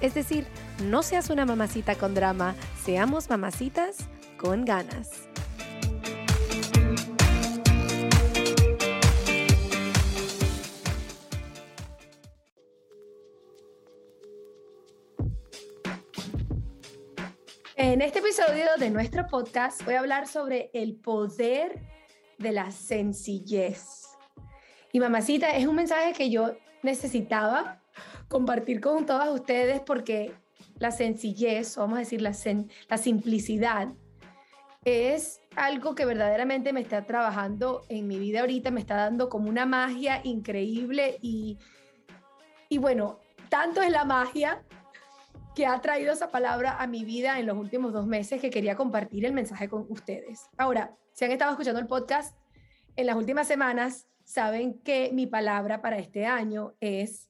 Es decir, no seas una mamacita con drama, seamos mamacitas con ganas. En este episodio de nuestro podcast voy a hablar sobre el poder de la sencillez. Y mamacita, es un mensaje que yo necesitaba compartir con todas ustedes porque la sencillez, vamos a decir la, la simplicidad, es algo que verdaderamente me está trabajando en mi vida ahorita, me está dando como una magia increíble y, y bueno, tanto es la magia que ha traído esa palabra a mi vida en los últimos dos meses que quería compartir el mensaje con ustedes. Ahora, si han estado escuchando el podcast en las últimas semanas, saben que mi palabra para este año es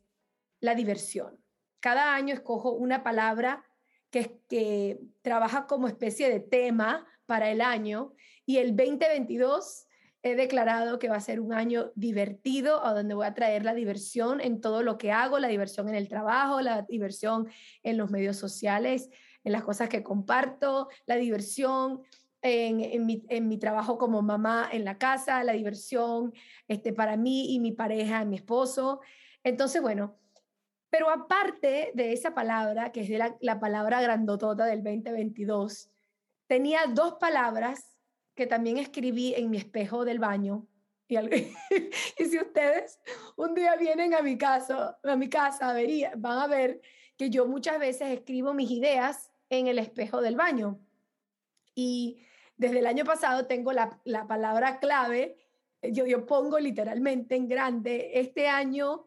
la diversión. Cada año escojo una palabra que, que trabaja como especie de tema para el año y el 2022 he declarado que va a ser un año divertido, a donde voy a traer la diversión en todo lo que hago, la diversión en el trabajo, la diversión en los medios sociales, en las cosas que comparto, la diversión en, mi, trabajo como mamá en la casa, la diversión este, para mí y mi pareja, mi esposo. Entonces, bueno, pero aparte de esa palabra, que es de la, la palabra grandotota del 2022, tenía dos palabras que también escribí en mi espejo del baño. Y, y si ustedes un día vienen a mi casa, a mi casa, van a ver que yo muchas veces escribo mis ideas en el espejo del baño. Y desde el año pasado tengo la, la palabra clave, yo, yo pongo literalmente en grande, este año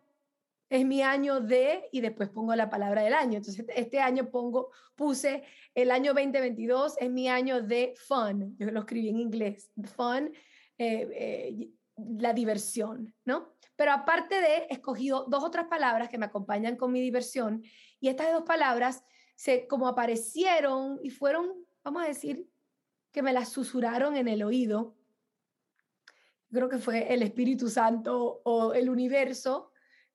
es mi año de, y después pongo la palabra del año. Entonces, este año pongo, puse el año 2022 es mi año de fun. Yo lo escribí en inglés. Fun, eh, eh, la diversión, ¿no? Pero aparte de, he escogido dos otras palabras que me acompañan con mi diversión. Y estas dos palabras, se, como aparecieron y fueron, vamos a decir, que me las susurraron en el oído. Creo que fue el Espíritu Santo o el universo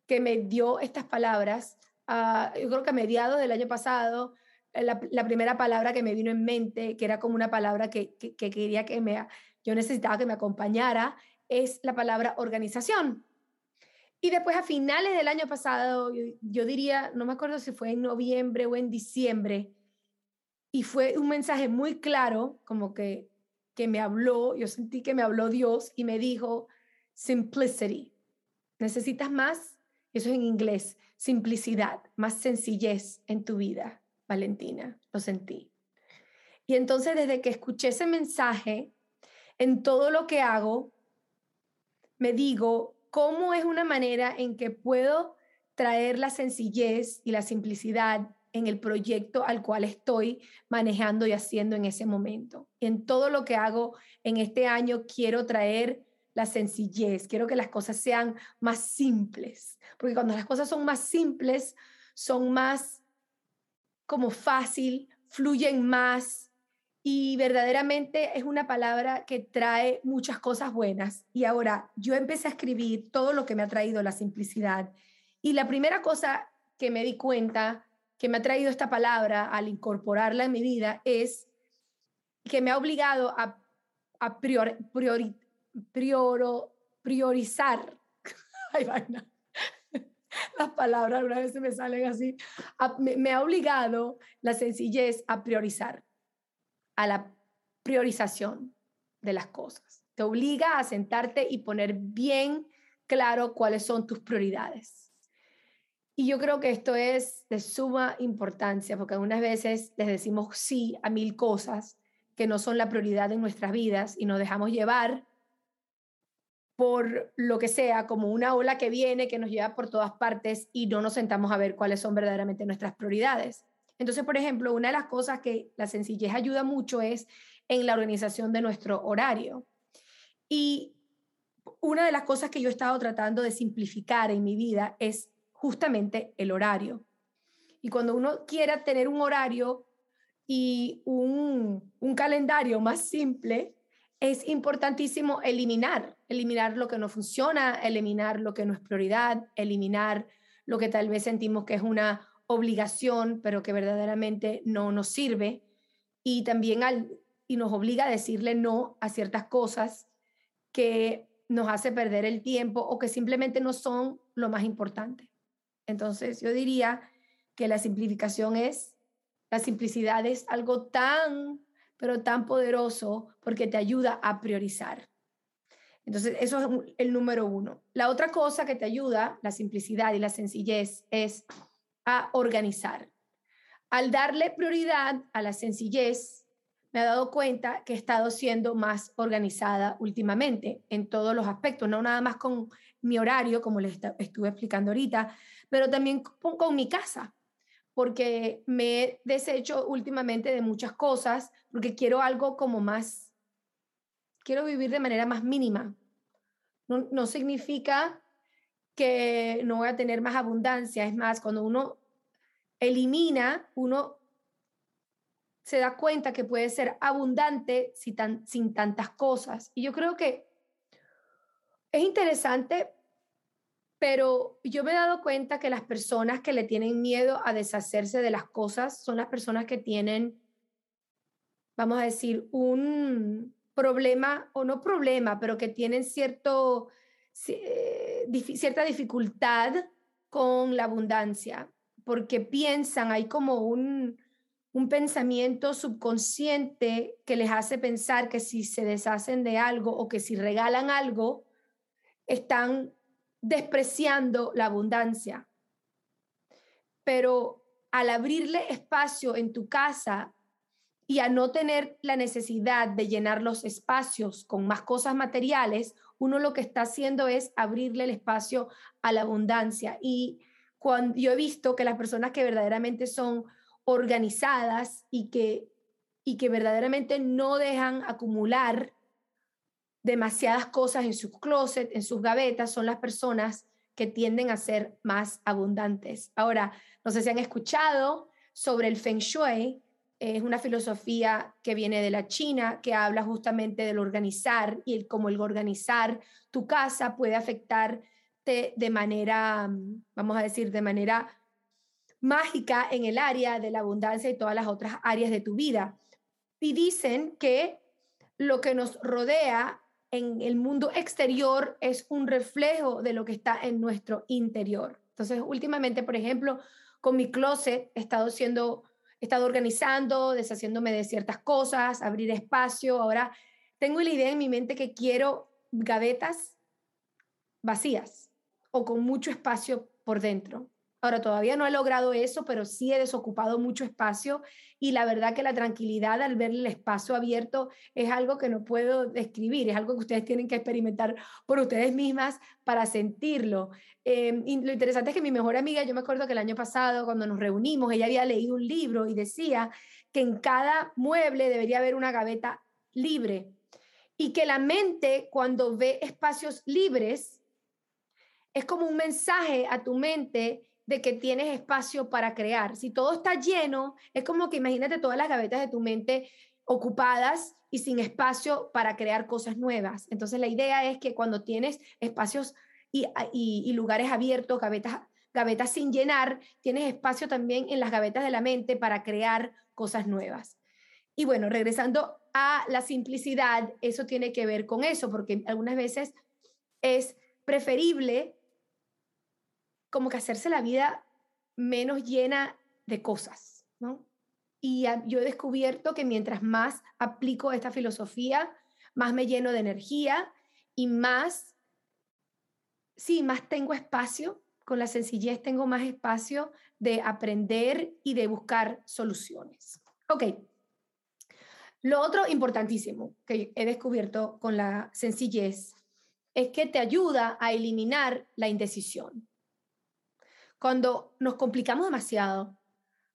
que me dio estas palabras, uh, yo creo que a mediados del año pasado, eh, la, primera palabra que me vino en mente, que era como una palabra que, que, que quería que me, yo necesitaba que me acompañara, es la palabra organización. Y después a finales del año pasado, yo, yo, diría, no me acuerdo si fue en noviembre o en diciembre, y fue un mensaje muy claro, como que, que me habló, yo sentí que me habló Dios y me dijo, simplicity. Necesitas más eso es en inglés, simplicidad, más sencillez en tu vida, Valentina, lo sentí. Y entonces desde que escuché ese mensaje, en todo lo que hago, me digo, ¿cómo es una manera en que puedo traer la sencillez y la simplicidad en el proyecto al cual estoy manejando y haciendo en ese momento? Y en todo lo que hago en este año quiero traer la sencillez, quiero que las cosas sean más simples, porque cuando las cosas son más simples, son más como fácil, fluyen más y verdaderamente es una palabra que trae muchas cosas buenas. Y ahora yo empecé a escribir todo lo que me ha traído la simplicidad. Y la primera cosa que me di cuenta que me ha traído esta palabra al incorporarla en mi vida es que me ha obligado a, a priorizar. las palabras, algunas veces me salen así, me, ha obligado la sencillez a priorizar, a la priorización de las cosas. Te obliga a sentarte y poner bien claro cuáles son tus prioridades. Y yo creo que esto es de suma importancia, porque algunas veces les decimos sí a mil cosas que no son la prioridad en nuestras vidas y nos dejamos llevar por lo que sea, como una ola que viene, que nos lleva por todas partes y no nos sentamos a ver cuáles son verdaderamente nuestras prioridades. Entonces, por ejemplo, una de las cosas que la sencillez ayuda mucho es en la organización de nuestro horario. Y una de las cosas que yo he estado tratando de simplificar en mi vida es justamente el horario. Y cuando uno quiera tener un horario y un, un calendario más simple, es importantísimo eliminar, eliminar lo que no funciona, eliminar lo que no es prioridad, eliminar lo que tal vez sentimos que es una obligación, pero que verdaderamente no nos sirve. Y también al, y nos obliga a decirle no a ciertas cosas que nos hace perder el tiempo o que simplemente no son lo más importante. Entonces, yo diría que la simplificación es, la simplicidad es algo tan pero tan poderoso porque te ayuda a priorizar. Entonces, eso es el número uno. La otra cosa que te ayuda, la simplicidad y la sencillez, es a organizar. Al darle prioridad a la sencillez, me he dado cuenta que he estado siendo más organizada últimamente en todos los aspectos, no nada más con mi horario, como les estuve explicando ahorita, pero también con, con mi casa porque me he deshecho últimamente de muchas cosas, porque quiero algo como más, quiero vivir de manera más mínima. No, no significa que no voy a tener más abundancia, es más, cuando uno elimina, uno se da cuenta que puede ser abundante sin, tan, sin tantas cosas. Y yo creo que es interesante pero yo me he dado cuenta que las personas que le tienen miedo a deshacerse de las cosas son las personas que tienen, vamos a decir, un problema, o no problema, pero que tienen cierto, eh, cierta dificultad con la abundancia, porque piensan, hay como un, un pensamiento subconsciente que les hace pensar que si se deshacen de algo o que si regalan algo, están despreciando la abundancia. Pero al abrirle espacio en tu casa y a no tener la necesidad de llenar los espacios con más cosas materiales, uno lo que está haciendo es abrirle el espacio a la abundancia. Y cuando yo he visto que las personas que verdaderamente son organizadas y que, y que verdaderamente no dejan acumular demasiadas cosas en sus closets, en sus gavetas, son las personas que tienden a ser más abundantes. Ahora, no sé si han escuchado sobre el Feng Shui, es una filosofía que viene de la China, que habla justamente del organizar y el, cómo el organizar tu casa puede afectarte de manera, vamos a decir, de manera mágica en el área de la abundancia y todas las otras áreas de tu vida. Y dicen que lo que nos rodea en el mundo exterior es un reflejo de lo que está en nuestro interior. Entonces, últimamente, por ejemplo, con mi closet he estado siendo, he estado organizando, deshaciéndome de ciertas cosas, abrir espacio. Ahora tengo la idea en mi mente que quiero gavetas vacías o con mucho espacio por dentro. Ahora, todavía no he logrado eso, pero sí he desocupado mucho espacio y la verdad que la tranquilidad al ver el espacio abierto es algo que no puedo describir, es algo que ustedes tienen que experimentar por ustedes mismas para sentirlo. Em, lo interesante es que mi mejor amiga, yo me acuerdo que el año pasado cuando nos reunimos, ella había leído un libro y decía que en cada mueble debería haber una gaveta libre y que la mente cuando ve espacios libres es como un mensaje a tu mente de que tienes espacio para crear. Si todo está lleno, es como que imagínate todas las gavetas de tu mente ocupadas y sin espacio para crear cosas nuevas. Entonces la idea es que cuando tienes espacios y, lugares abiertos, gavetas, gavetas sin llenar, tienes espacio también en las gavetas de la mente para crear cosas nuevas. Y bueno, regresando a la simplicidad, eso tiene que ver con eso, porque algunas veces es preferible como que hacerse la vida menos llena de cosas, ¿no? Y yo he descubierto que mientras más aplico esta filosofía, más me lleno de energía y más, sí, más tengo espacio, con la sencillez tengo más espacio de aprender y de buscar soluciones. Ok. Lo otro importantísimo que he descubierto con la sencillez es que te ayuda a eliminar la indecisión. Cuando nos complicamos demasiado,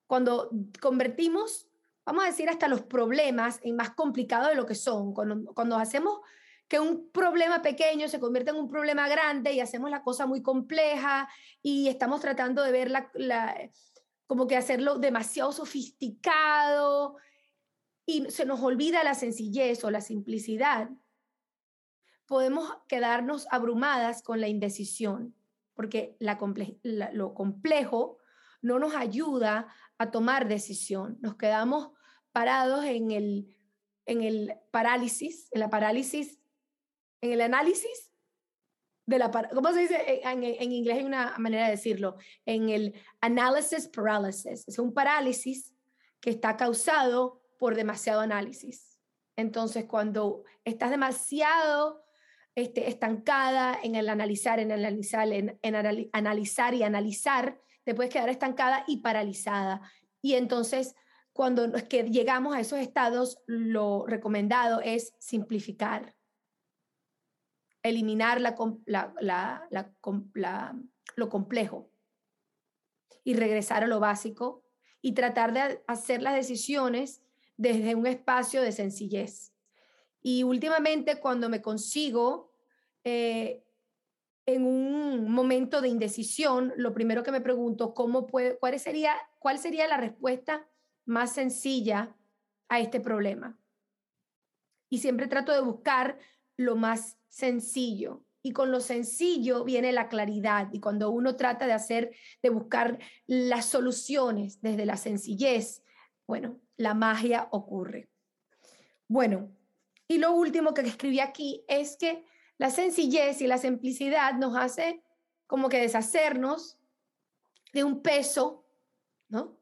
cuando convertimos, vamos a decir, hasta los problemas en más complicados de lo que son, cuando, cuando hacemos que un problema pequeño se convierte en un problema grande y hacemos la cosa muy compleja y estamos tratando de ver como que hacerlo demasiado sofisticado y se nos olvida la sencillez o la simplicidad, podemos quedarnos abrumadas con la indecisión, porque lo complejo no nos ayuda a tomar decisión. Nos quedamos parados en el, en el parálisis, en la parálisis en el análisis de la, ¿cómo se dice? En, en, inglés hay una manera de decirlo, en el analysis paralysis, es un parálisis que está causado por demasiado análisis. Entonces, cuando estás demasiado este, estancada en el analizar, en analizar, en, en analizar y analizar, te puedes quedar estancada y paralizada. Y entonces, cuando que llegamos a esos estados, lo recomendado es simplificar eliminar la, lo complejo y regresar a lo básico y tratar de hacer las decisiones desde un espacio de sencillez. Y últimamente cuando me consigo eh, en un momento de indecisión, lo primero que me pregunto, ¿cómo puede, cuál, sería, ¿cuál sería la respuesta más sencilla a este problema? Y siempre trato de buscar lo más sencillo. Y con lo sencillo viene la claridad. Y cuando uno trata de hacer, de buscar las soluciones desde la sencillez, bueno, la magia ocurre. Bueno, y lo último que escribí aquí es que la sencillez y la simplicidad nos hace como que deshacernos de un peso, ¿no?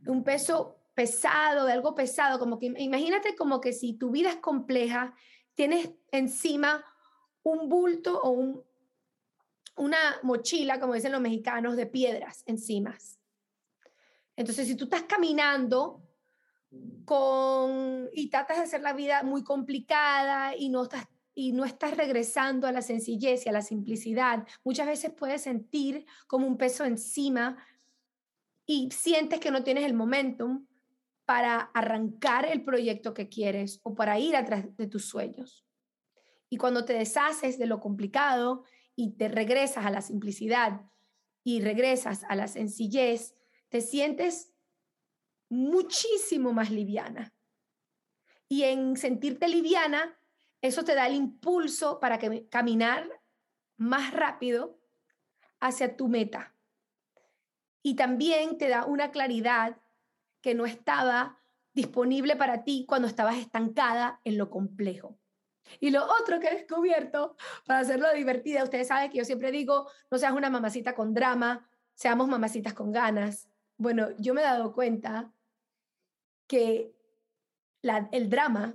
De un peso pesado, de algo pesado, como que imagínate como que si tu vida es compleja tienes encima un bulto o un, una mochila, como dicen los mexicanos, de piedras encima. Entonces, si tú estás caminando con, y tratas de hacer la vida muy complicada y no estás y no estás regresando a la sencillez y a la simplicidad, muchas veces puedes sentir como un peso encima y sientes que no tienes el momentum para arrancar el proyecto que quieres o para ir atrás de tus sueños. Y cuando te deshaces de lo complicado y te regresas a la simplicidad y regresas a la sencillez, te sientes muchísimo más liviana. Y en sentirte liviana, eso te da el impulso para que, caminar más rápido hacia tu meta. Y también te da una claridad que no estaba disponible para ti cuando estabas estancada en lo complejo. Y lo otro que he descubierto, para hacerlo divertida, ustedes saben que yo siempre digo, no seas una mamacita con drama, seamos mamacitas con ganas. Bueno, yo me he dado cuenta que el drama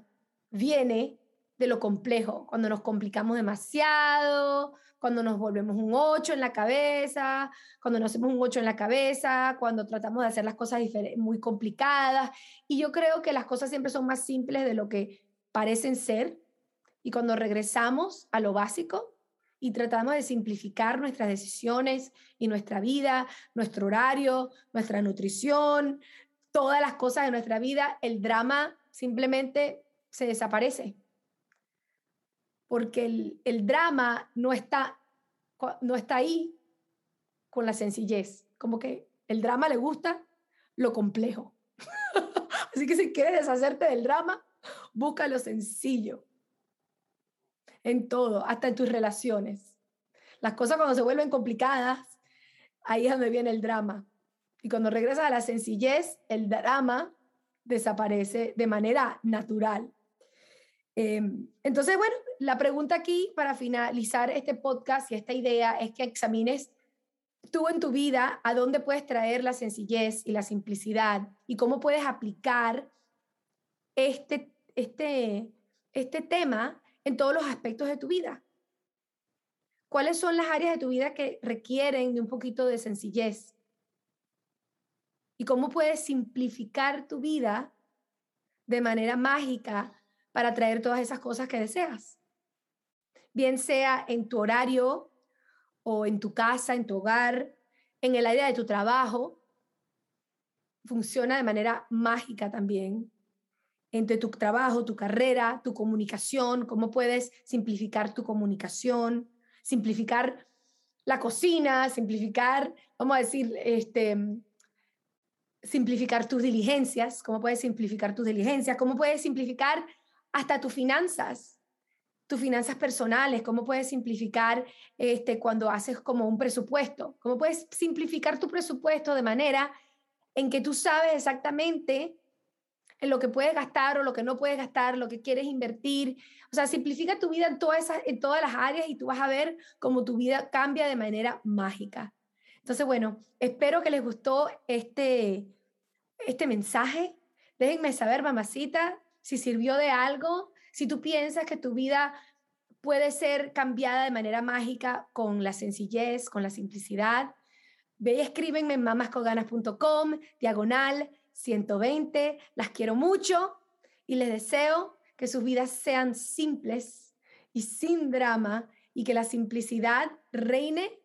viene de lo complejo, cuando nos complicamos demasiado, cuando nos volvemos un 8 en la cabeza, cuando nos hacemos un 8 en la cabeza, cuando tratamos de hacer las cosas muy complicadas. Y yo creo que las cosas siempre son más simples de lo que parecen ser. Y cuando regresamos a lo básico y tratamos de simplificar nuestras decisiones y nuestra vida, nuestro horario, nuestra nutrición, todas las cosas de nuestra vida, el drama simplemente se desaparece porque el, drama no está, no está ahí con la sencillez. Como que el drama le gusta lo complejo. Así que si quieres deshacerte del drama, busca lo sencillo. En todo, hasta en tus relaciones. Las cosas cuando se vuelven complicadas, ahí es donde viene el drama. Y cuando regresas a la sencillez, el drama desaparece de manera natural. Em, entonces, bueno, la pregunta aquí para finalizar este podcast y esta idea es que examines tú en tu vida, a dónde puedes traer la sencillez y la simplicidad y cómo puedes aplicar este, este, este tema en todos los aspectos de tu vida. ¿Cuáles son las áreas de tu vida que requieren de un poquito de sencillez? ¿Y cómo puedes simplificar tu vida de manera mágica para traer todas esas cosas que deseas? Bien sea en tu horario o en tu casa, en tu hogar, en el área de tu trabajo, funciona de manera mágica también. Entre tu trabajo, tu carrera, tu comunicación, cómo puedes simplificar tu comunicación, simplificar la cocina, simplificar, vamos a decir, este, simplificar tus diligencias, cómo puedes simplificar tus diligencias, cómo puedes simplificar hasta tus finanzas, tus finanzas personales, cómo puedes simplificar este, cuando haces como un presupuesto, cómo puedes simplificar tu presupuesto de manera en que tú sabes exactamente en lo que puedes gastar o lo que no puedes gastar, lo que quieres invertir. O sea, simplifica tu vida en todas, esas, en todas las áreas y tú vas a ver cómo tu vida cambia de manera mágica. Entonces, bueno, espero que les gustó este, este mensaje. Déjenme saber, mamacita, si sirvió de algo, si tú piensas que tu vida puede ser cambiada de manera mágica con la sencillez, con la simplicidad. Ve y escríbenme en mamascoganas.com, diagonal 120. Las quiero mucho y les deseo que sus vidas sean simples y sin drama y que la simplicidad reine